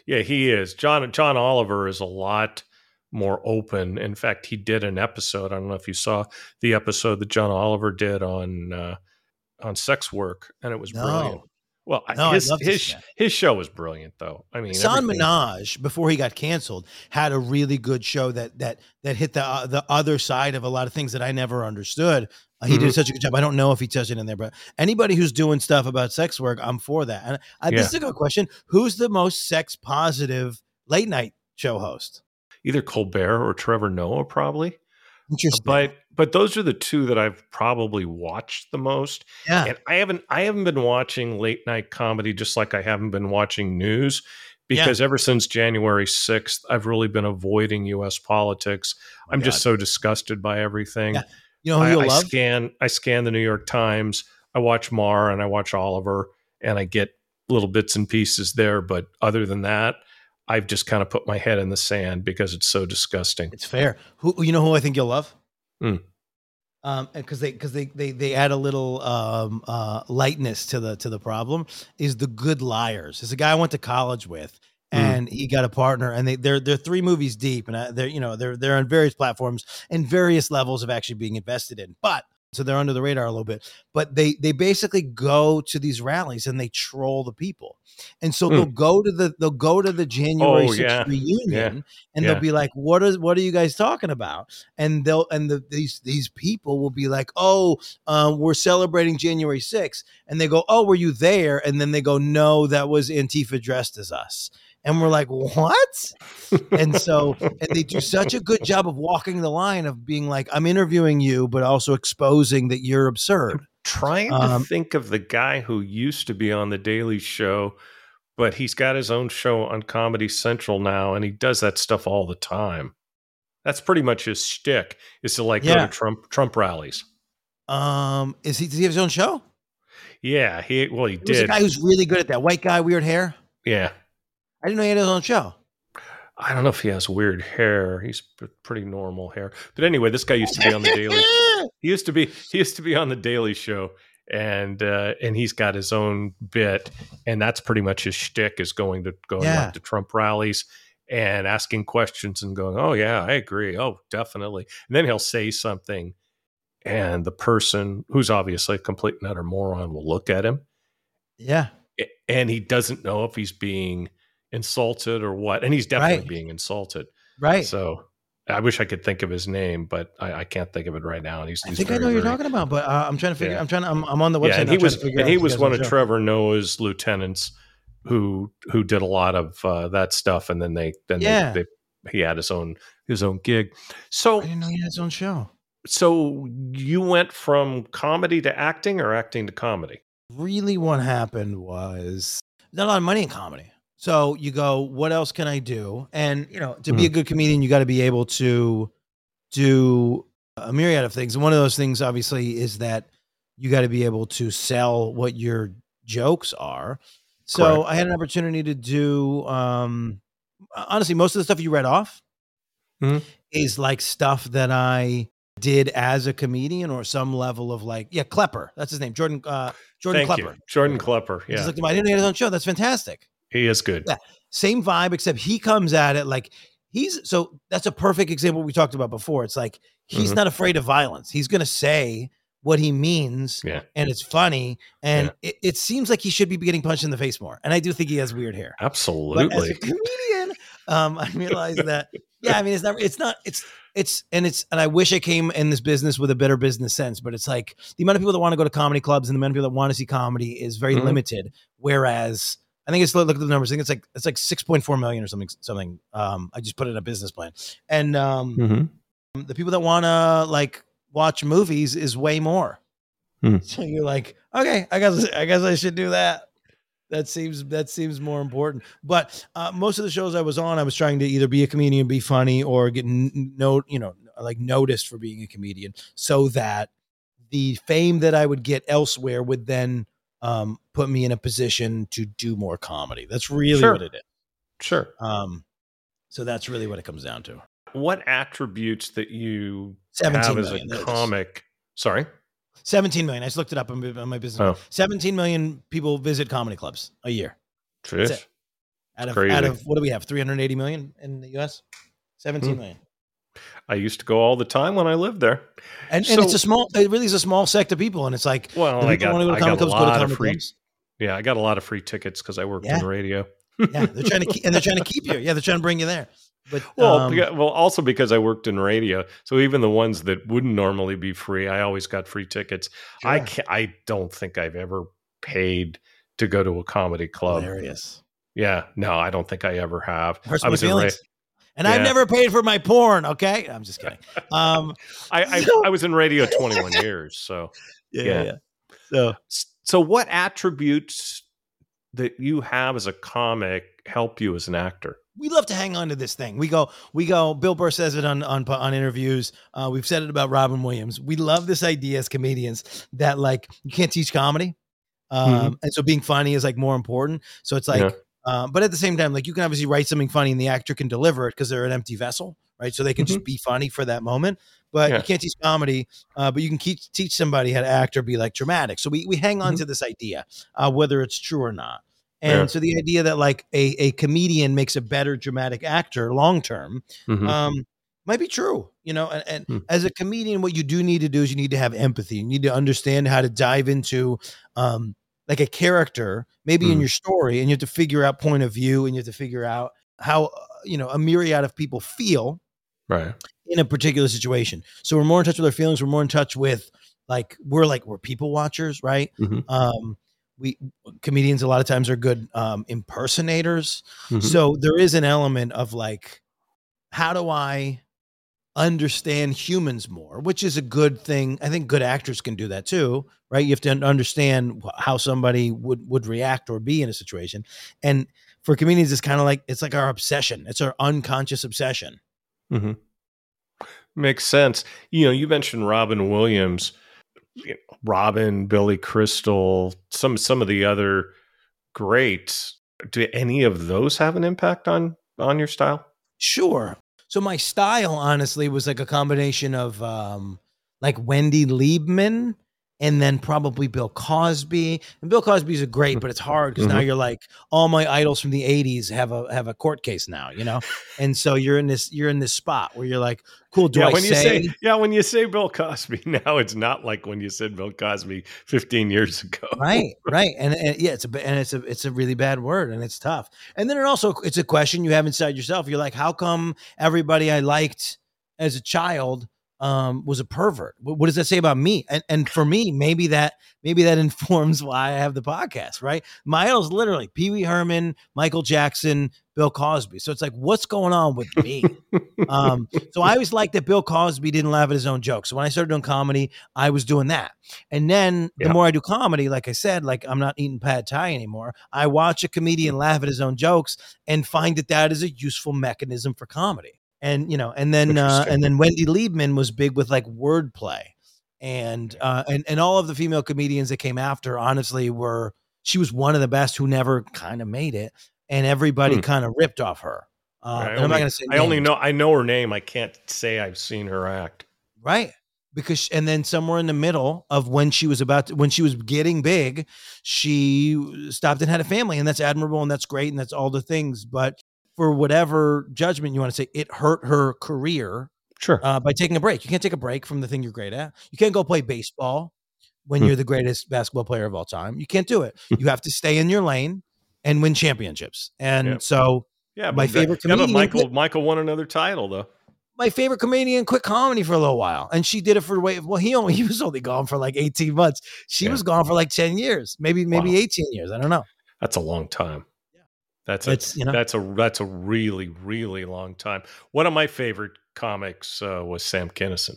S1: Yeah, he is. John John Oliver is a lot more open. In fact, he did an episode. I don't know if you saw the episode that John Oliver did on uh, on sex work, and it was
S2: No.
S1: brilliant. Well,
S2: No,
S1: his his his show was brilliant, though. I mean,
S2: Hasan
S1: everything-
S2: Minhaj, before he got canceled, had a really good show that that that hit the uh, the other side of a lot of things that I never understood. Uh, he
S1: Mhm.
S2: did such a good job. I don't know if he touched it in there, but anybody who's doing stuff about sex work, I'm for that. And I, this
S1: Yeah.
S2: is a good question: Who's the most sex positive late night show host?
S1: either Colbert or Trevor Noah, probably.
S2: Interesting,
S1: But but those are the two that I've probably watched the most.
S2: yeah,
S1: And I haven't I haven't been watching late night comedy just like I haven't been watching news
S2: Yeah.
S1: because ever since January 6th I've really been avoiding US politics.
S2: Oh
S1: I'm
S2: my
S1: just so disgusted by everything.
S2: Yeah. you know who
S1: I, I
S2: love.
S1: scan I scan the New York Times, I watch Maher and I watch Oliver and I get little bits and pieces there, but other than that, I've just kind of put my head in the sand because it's so disgusting.
S2: It's fair. Who you know who I think you'll love?
S1: Hmm.
S2: Um, because they because they they they add a little um uh lightness to the to the problem is the Good Liars. It's a guy I went to college with,
S1: Hmm.
S2: and he got a partner, and they they're they're three movies deep, and I, they're you know they're they're on various platforms and various levels of actually being invested in, but. So they're under the radar a little bit, but they they basically go to these rallies and they troll the people, and so
S1: Hmm.
S2: they'll go to the they'll go to the January
S1: Oh,
S2: 6th
S1: yeah.
S2: reunion, and
S1: Yeah.
S2: they'll be like, "What is what are you guys talking about?" And they'll and the, these these people will be like, "Oh, um, we're celebrating January 6th. and they go, "Oh, were you there?" And then they go, "No, that was Antifa dressed as us." And we're like, "What?" and so and they do such a good job of walking the line of being like, "I'm interviewing you, but also exposing that you're absurd."
S1: trying to
S2: Um,
S1: think of the guy who used to be on the Daily Show, but he's got his own show on Comedy Central now, and he does that stuff all the time. That's pretty much his shtick is to like go to Trump Trump rallies.
S2: Um, is he? Does he have his own show?
S1: Yeah, he well he
S2: There's a
S1: did.
S2: guy who's really good at that. White guy, weird hair.
S1: yeah,
S2: I didn't know he had his own show.
S1: I don't know if he has weird hair. He's pretty normal hair, but anyway, this guy used to be on the Daily. he used to be he used to be on the Daily Show, and uh, and he's got his own bit, and that's pretty much his shtick is going to going
S2: Yeah.
S1: to Trump rallies and asking questions and going, oh yeah, I agree, oh definitely, and then he'll say something, and the person who's obviously a complete and utter moron will look at him,
S2: Yeah.
S1: and he doesn't know if he's being insulted or what, and he's definitely
S2: Right.
S1: being insulted.
S2: Right.
S1: So. I wish I could think of his name, but I, I can't think of it right now. And he's,
S2: I
S1: he's
S2: think I know what you're talking about, but uh, I'm trying to figure.
S1: Yeah.
S2: I'm trying. To, I'm, I'm on the website.
S1: yeah, and he was and he was one of. Trevor Noah's lieutenants who who did a lot of uh, that stuff, and then they then
S2: Yeah.
S1: they, they, he had his own his own gig. So
S2: I didn't know he had his own show.
S1: so you went from comedy to acting, or acting to comedy?
S2: Really, what happened was not a lot of money in comedy. So you go, what else can I do? And you know, to be a
S1: Mm-hmm.
S2: good comedian, you got to be able to do a myriad of things. And one of those things, obviously, is that you got to be able to sell what your jokes are. So
S1: Correct.
S2: I had an opportunity to do, um, honestly, most of the stuff you read off
S1: Mhm.
S2: is like stuff that I did as a comedian or some level of like, yeah, Klepper. That's his name. Jordan, uh, Jordan
S1: Thank
S2: Klepper.
S1: you, Jordan Klepper.
S2: I
S1: Yeah,
S2: just looked at him, I didn't had his own show. That's fantastic.
S1: He is good.
S2: Yeah. Same vibe, except he comes at it like he's so that's a perfect example we talked about before. It's like he's
S1: Mhm.
S2: not afraid of violence. He's gonna say what he means
S1: Yeah,
S2: and it's funny. And it, it seems like he should be getting punched in the face more. And I do think he has weird hair. But as
S1: absolutely.
S2: a comedian, um, I realized that yeah, I mean it's not it's not it's it's and it's and I wish I came in this business with a better business sense, but it's like the amount of people that want to go to comedy clubs and the amount of people that want to see comedy is very
S1: Mhm.
S2: limited. Whereas I think it's look at the numbers. I think it's like it's like six point four million or something. Something. Um, I just put it in a business plan, and um,
S1: Mhm.
S2: the people that want to like watch movies is way more.
S1: Hmm.
S2: So you're like, okay, I guess I guess I should do that. That seems that seems more important. But uh, most of the shows I was on, I was trying to either be a comedian, be funny, or get n- no, you know, like noticed for being a comedian, so that the fame that I would get elsewhere would then um, put me in a position to do more comedy. That's really
S1: Sure.
S2: what it is.
S1: Sure.
S2: Um, so that's really what it comes down to.
S1: What attributes that you
S2: Seventeen
S1: have as a
S2: is.
S1: comic? Sorry.
S2: 17 million. I just looked it up on, my- on my business.
S1: Oh.
S2: 17 million people visit comedy clubs a year.
S1: Trish.
S2: Out of
S1: Crazy.
S2: out of what do we have? 380 million in the US? Seventeen million.
S1: I used to go all the time when I lived there.
S2: And, and it's a small. It really is a small sect of people, and it's like
S1: Well,
S2: the
S1: I got,
S2: wanna go to
S1: I got a
S2: clubs, go to
S1: lot of free.
S2: clubs.
S1: Yeah, I got a lot of free tickets because I worked
S2: Yeah.
S1: in radio.
S2: Yeah, they're trying to keep, and they're trying to keep you. Yeah, they're trying to bring you there. But
S1: Well,
S2: um,
S1: well, also because I worked in radio, so even the ones that wouldn't normally be free, I always got free tickets. I can't, I don't think I've ever paid to go to a comedy club.
S2: hilarious.
S1: Yeah, no, I don't think I ever have.
S2: Hurts
S1: I was in ra-
S2: And I've never paid for my porn. Okay, I'm just kidding. Um,
S1: I, I I was in radio 21 years, so Yeah.
S2: So
S1: so what attributes that you have as a comic help you as an actor?
S2: we love to hang on to this thing. We go, we go. Bill Burr says it on on on interviews. Uh, we've said it about Robin Williams. We love this idea as comedians that like you can't teach comedy, um, and so being funny is like more important. So it's like,
S1: Mm-hmm. Yeah.
S2: Um, but at the same time, like you can obviously write something funny and the actor can deliver it because they're an empty vessel, right? So they can just be funny for that moment. But
S1: Mm-hmm. Yeah.
S2: you can't teach comedy, uh, but you can keep, teach somebody how to act or be like dramatic. So we we hang on
S1: Mhm.
S2: to this idea, uh, whether it's true or not. And
S1: Yeah.
S2: so the idea that like a, a comedian makes a better dramatic actor long term
S1: Mhm.
S2: um, might be true, you know. And, and
S1: Hmm.
S2: as a comedian, what you do need to do is you need to have empathy. You need to understand how to dive into um, like a character, maybe in
S1: Hmm.
S2: your story, and you have to figure out point of view, and you have to figure out how uh, you know a myriad of people feel
S1: right.
S2: in a particular situation. So we're more in touch with our feelings. We're more in touch with like we're like we're people watchers, right?
S1: Mhm.
S2: Um, we comedians a lot of times are good um, impersonators.
S1: Mhm.
S2: So there is an element of like, how do I understand humans more? Which is a good thing. I think good actors can do that too, right? You have to understand how somebody would would react or be in a situation. And for comedians, it's kind of like it's like our obsession. It's our unconscious obsession.
S1: Mm-hmm. Makes sense. You know, you mentioned Robin Williams, you know, Robin, Billy Crystal, some some of the other greats. Do any of those have an impact on on your style?
S2: Sure. So my style, honestly, was like a combination of um, like Wendy Liebman and then probably Bill Cosby. And Bill Cosby's a great, but it's hard because now
S1: Mhm.
S2: you're like all my idols from the '80s have a have a court case now, you know. and so you're in this you're in this spot where you're like, cool. Do
S1: yeah,
S2: I
S1: when
S2: say,
S1: you say yeah, when you say Bill Cosby, now it's not like when you said Bill Cosby 15 years ago.
S2: right right and, and yeah it's a and it's a it's a really bad word and it's tough and then it also it's a question you have inside yourself you're like how come everybody i liked as a child um was a pervert. What, what does that say about me? And and for me maybe that maybe that informs why i have the podcast right? My idols literally pee-wee herman michael jackson bill cosby. So it's like what's going on with me? Um so i always liked that bill cosby didn't laugh at his own jokes. So when i started doing comedy i was doing that. And then the
S1: Yeah.
S2: more I do comedy, like I said, like I'm not eating pad thai anymore. I watch a comedian laugh at his own jokes and find that that is a useful mechanism for comedy. And you know, and then uh, and then Wendy Liebman was big with like wordplay, and uh, and and all of the female comedians that came after, honestly, were she was one of the best who never kind of made it, and everybody
S1: Hmm.
S2: kind of ripped off her. Uh,
S1: I only-
S2: not going to say
S1: I only know I know her name. I can't say I've seen her act.
S2: right because and then somewhere in the middle of when she was about to, when she was getting big she stopped and had a family and that's admirable and that's great and that's all the things but for whatever judgment you want to say it hurt her career
S1: Sure.
S2: uh, by taking a break you can't take a break from the thing you're great at you can't go play baseball when
S1: Hmm.
S2: you're the greatest basketball player of all time you can't do it you have to stay in your lane and win championships and
S1: Yeah.
S2: so
S1: yeah,
S2: my
S1: that-
S2: favorite
S1: Yeah,
S2: comedian-
S1: Michael Michael won another title though.
S2: my favorite comedian quit comedy for a little while and she did it for the way well he only he was only gone for like 18 months she
S1: Yeah.
S2: was gone for like 10 years maybe maybe
S1: Wow.
S2: 18 years i don't know
S1: That's a long time. That's a
S2: it's you know
S1: that's a that's a really really long time. One of my favorite comics uh, was Sam Kinison.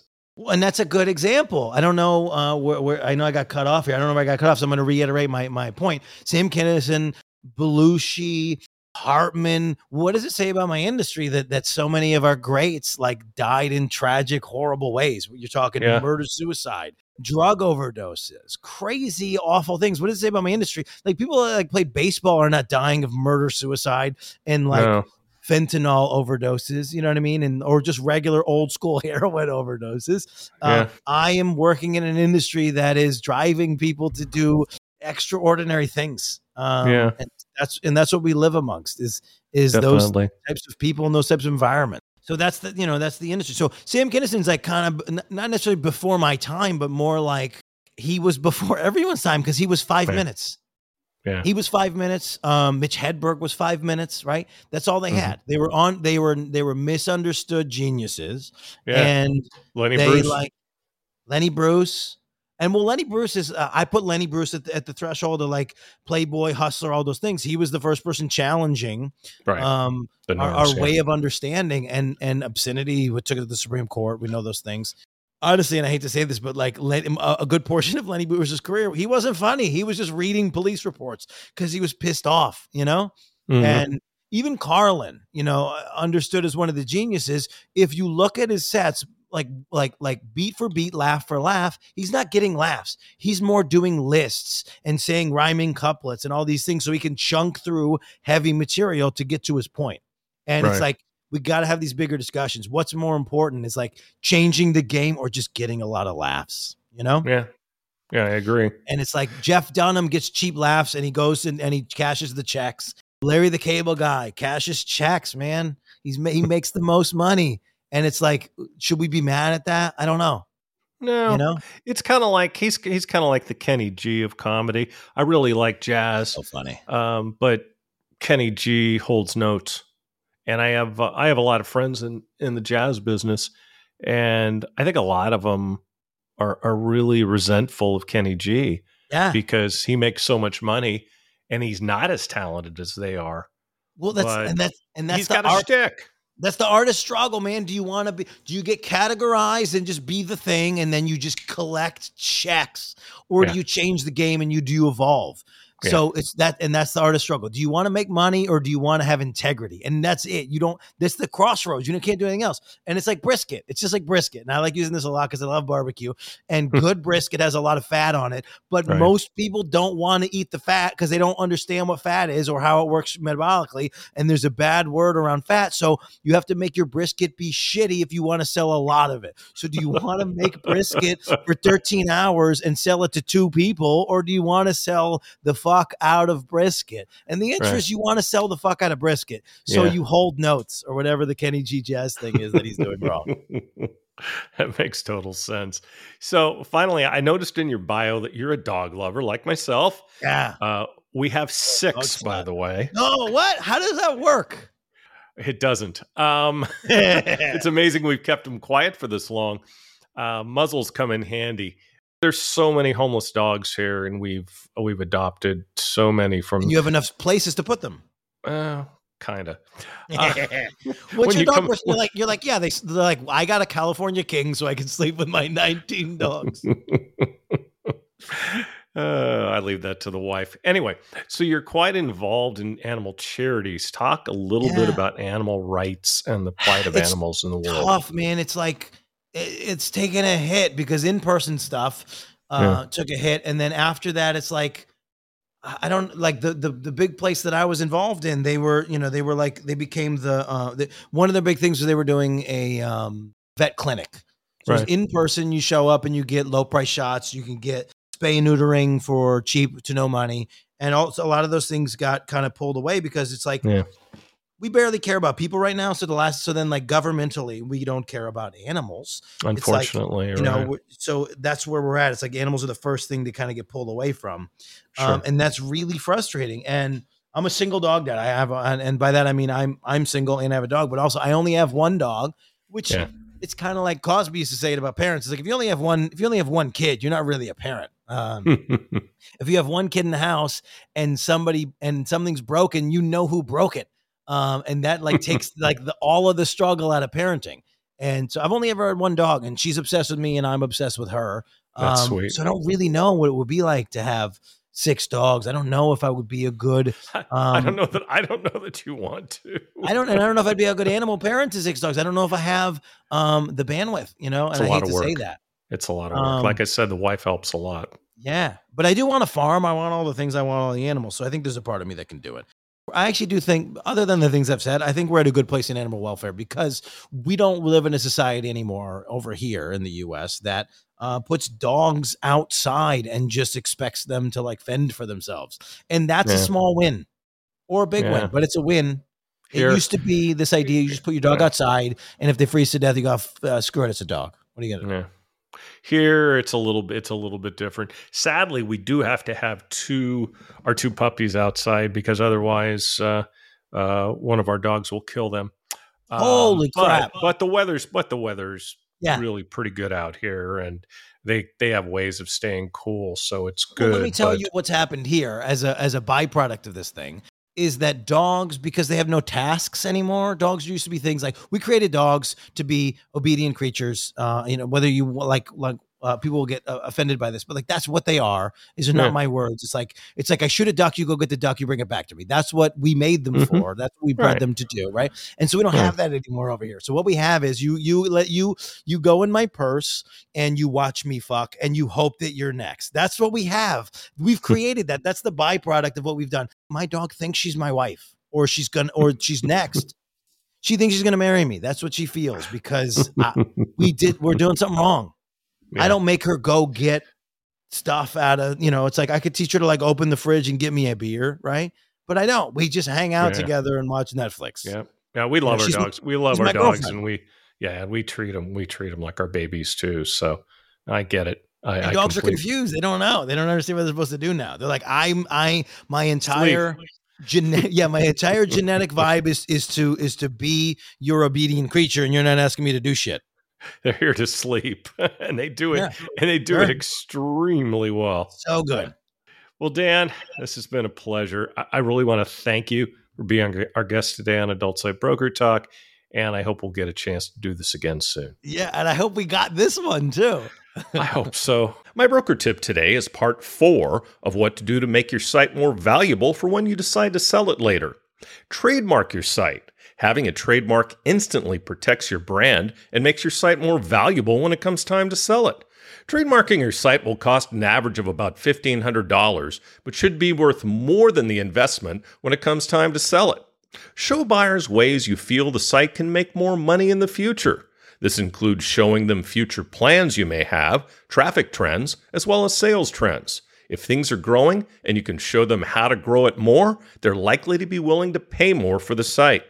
S2: and that's a good example i don't know uh where, where i know i got cut off here i don't know if i got cut off so i'm going to reiterate my my point sam kinison belushi hartman what does it say about my industry that that so many of our greats like died in tragic horrible ways you're talking
S1: Yeah.
S2: murder suicide drug overdoses, crazy, awful things. What does it say about my industry? Like people that like play baseball are not dying of murder, suicide, and like
S1: No.
S2: fentanyl overdoses. You know what I mean? And or just regular old school heroin overdoses. Uh, I am working in an industry that is driving people to do extraordinary things. Um,
S1: Yeah.
S2: and that's and that's what we live amongst is is those types of people and those types of environments. So that's the you know that's the industry. So Sam Kinison's like kind of not necessarily before my time, but more like he was before everyone's time because he was five
S1: Right.
S2: minutes.
S1: Yeah.
S2: He was five minutes. Um, Mitch Hedberg was five minutes. Right. That's all they
S1: Mhm.
S2: had. They were on. They were they were misunderstood geniuses,
S1: Yeah.
S2: and
S1: Lenny
S2: they
S1: Bruce.
S2: like Lenny Bruce. And well, Lenny Bruce is. Uh, I put Lenny Bruce at the, at the threshold of like Playboy, hustler, all those things. He was the first person challenging
S1: right.
S2: um, our, our
S1: yeah.
S2: way of understanding and and obscenity. We took it to the Supreme Court. We know those things. Honestly, and I hate to say this, but like let him, a, a good portion of Lenny Bruce's career, he wasn't funny. He was just reading police reports because he was pissed off, you know.
S1: Mhm.
S2: And even Carlin, you know, understood as one of the geniuses. If you look at his sets, like like like beat for beat, laugh for laugh, he's not getting laughs. He's more doing lists and saying rhyming couplets and all these things so he can chunk through heavy material to get to his point. And
S1: Right.
S2: it's like we got to have these bigger discussions. What's more important is like changing the game or just getting a lot of laughs, you know?
S1: yeah. Yeah, I agree.
S2: And it's like Jeff Dunham gets cheap laughs and he goes and, and he cashes the checks. Larry the Cable Guy cashes checks, man. He's he makes the most money. And it's like, should we be mad at that? I don't know.
S1: No,
S2: You know,
S1: it's kind of like he's he's kind of like the Kenny G of comedy. I really like jazz, So
S2: funny.
S1: um, but Kenny G holds notes, and I have uh, I have a lot of friends in in the jazz business, and I think a lot of them are are really resentful of Kenny G
S2: Yeah.
S1: because he makes so much money, and he's not as talented as they are.
S2: Well, that's
S1: but
S2: and that's and that's
S1: he's
S2: the
S1: got a
S2: art. That's the artist struggle, man. Do you want to be? Do you get categorized and just be the thing, and then you just collect checks, or
S1: Yeah.
S2: do you change the game and you do you evolve?
S1: Yeah.
S2: So it's that, and that's the artist struggle. Do you want to make money or do you want to have integrity? And that's it. You don't. That's the crossroads. You can't do anything else. And it's like brisket. It's just like brisket. And I like using this a lot because I love barbecue. And hmm. good brisket has a lot of fat on it, but
S1: Right.
S2: most people don't want to eat the fat because they don't understand what fat is or how it works metabolically. And there's a bad word around fat, so you have to make your brisket be shitty if you want to sell a lot of it. So do you want to make brisket for 13 hours and sell it to two people, or do you want to sell the fuck out of brisket? And the answer
S1: Right.
S2: is you want to sell the fuck out of brisket. So
S1: Yeah.
S2: you hold notes or whatever the Kenny G Jazz thing is that he's doing wrong.
S1: that makes total sense. So, finally, I noticed in your bio that you're a dog lover like myself.
S2: Yeah.
S1: Uh, we have six, by the way.
S2: No, what? How does that work?
S1: It doesn't. Um, it's amazing we've kept them quiet for this long. Uh, muzzles come in handy. There's so many homeless dogs here, and we've we've adopted so many from.
S2: and you have enough places to put them.
S1: uh, kind of.
S2: What's your
S1: you
S2: dog?
S1: come-
S2: person? You're like, you're like, yeah. They, they're like, I got a California King, so I can sleep with my 19 dogs.
S1: Uh, I leave that to the wife. Anyway, so you're quite involved in animal charities. Talk a little bit about animal rights and the plight of
S2: It's
S1: animals in the world.
S2: Tough, man. It's like it's taken a hit because in-person stuff uh, took a hit, and then after that, it's like I I don't like the, the the big place that I was involved in. They were, you know, they were like they became the, uh, the one of the big things was they were doing a um, vet clinic. So
S1: Right.
S2: in person, you show up and you get low price shots. You can get spay and neutering for cheap to no money, and also a lot of those things got kind of pulled away because it's like
S1: Yeah.
S2: We barely care about people right now. So the last, so then like governmentally, we don't care about animals
S1: Unfortunately,
S2: you know
S1: right.
S2: so that's where we're at it's like animals are the first thing to kind of get pulled away from um, and that's really frustrating and i'm a single dog dad i have and, and by that i mean i'm i'm single and i have a dog but also i only have one dog which
S1: Yeah.
S2: it's kind of like cosby used to say it about parents it's like if you only have one if you only have one kid you're not really a parent um, if you have one kid in the house and somebody and something's broken you know who broke it um, and that like takes like the all of the struggle out of parenting and so i've only ever had one dog and she's obsessed with me and i'm obsessed with her
S1: That's
S2: Um,
S1: sweet.
S2: so i don't really know what it would be like to have six dogs i don't know if i would be a good
S1: I, I
S2: um,
S1: don't know that I don't know that you want to.
S2: I don't, and I don't know if I'd be a good animal parent to six dogs. I don't know if I have um, the bandwidth, you know.
S1: It's
S2: And I
S1: lot
S2: hate
S1: of
S2: to say that.
S1: It's a lot of work.
S2: Um,
S1: like I said, the wife helps a lot.
S2: Yeah, but I do want a farm. I want all the things I want all the animals. So I think there's a part of me that can do it. I actually do think, other than the things I've said, I think we're at a good place in animal welfare because we don't live in a society anymore over here in the U.S. that uh, puts dogs outside and just expects them to like fend for themselves, and that's a small win or a big
S1: Yeah.
S2: win, but it's a win. It used to be this idea: you just put your dog
S1: Yeah.
S2: outside, and if they freeze to death, you go, uh, "Screw it, it's a dog." What are you gonna do?
S1: Here it's a little bit it's a little bit different. Sadly, we do have to have two our two puppies outside because otherwise uh, uh, one of our dogs will kill them. Um,
S2: Holy
S1: but-
S2: crap.
S1: But the weather's but the weather's
S2: Yeah.
S1: really pretty good out here and they they have ways of staying cool, so it's good.
S2: Well, let me tell
S1: but-
S2: you what's happened here as a as a byproduct of this thing is that dogs because they have no tasks anymore dogs used to be things like we created dogs to be obedient creatures uh you know whether you like like uh, people will get uh, offended by this but like that's what they are these are not my words it's like it's like i shoot a duck you go get the duck you bring it back to me. That's what we made them
S1: Mhm.
S2: for that's what we bred
S1: Right.
S2: them to do right? And so we don't
S1: Yeah.
S2: have that anymore over here. So what we have is you you let you you go in my purse and you watch me fuck and you hope that you're next. That's what we have. We've created that that's the byproduct of what we've done. My dog thinks she's my wife or she's gonna or she's next. She thinks she's gonna marry me. That's what she feels because uh, we did we're doing something wrong i don't make her go get stuff out of you know it's like i could teach her to like open the fridge and get me a beer right but i don't we just hang out
S1: Yeah.
S2: together and watch netflix
S1: Yeah, yeah, we love
S2: Yeah,
S1: our dogs. We love our dogs, and we yeah, we treat them. We treat them like our babies too. So I get it. I, I
S2: dogs are confused. They don't know. They don't understand what they're supposed to do now. They're like, I'm, I, my entire, gene- yeah, my entire genetic vibe is is to is to be your obedient creature, and you're not asking me to do shit.
S1: They're here to sleep, and they do it,
S2: Yeah.
S1: and they do it extremely well.
S2: So good.
S1: Well, Dan, this has been a pleasure. I, I really want to thank you for being our guest today on Adult Site Broker Talk, and I hope we'll get a chance to do this again soon.
S2: Yeah, and I hope we got this one too.
S1: I hope so. My broker tip today is part four of what to do to make your site more valuable for when you decide to sell it later. Trademark your site. Having a trademark instantly protects your brand and makes your site more valuable when it comes time to sell it. Trademarking your site will cost an average of about $1,500, but should be worth more than the investment when it comes time to sell it. Show buyers ways you feel the site can make more money in the future. This includes showing them future plans you may have, traffic trends, as well as sales trends. If things are growing and you can show them how to grow it more, they're likely to be willing to pay more for the site.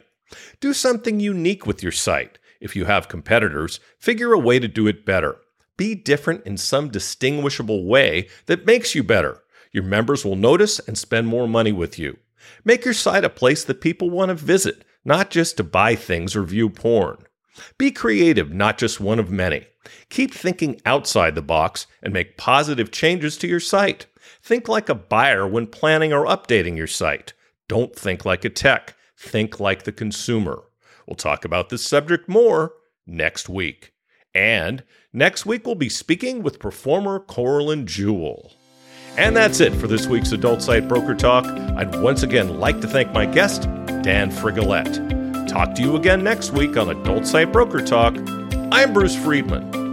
S1: Do something unique with your site. If you have competitors, figure a way to do it better. Be different in some distinguishable way that makes you better. Your members will notice and spend more money with you. Make your site a place that people want to visit, not just to buy things or view porn. Be creative, not just one of many. Keep thinking outside the box and make positive changes to your site. Think like a buyer when planning or updating your site. Don't think like a tech, think like the consumer. We'll talk about this subject more next week. And next week, we'll be speaking with performer Coraline Jewell. And that's it for this week's Adult Site Broker Talk. I'd once again like to thank my guest, Dan Frigolette. Talk to you again next week on Adult Site Broker Talk. I'm Bruce Friedman.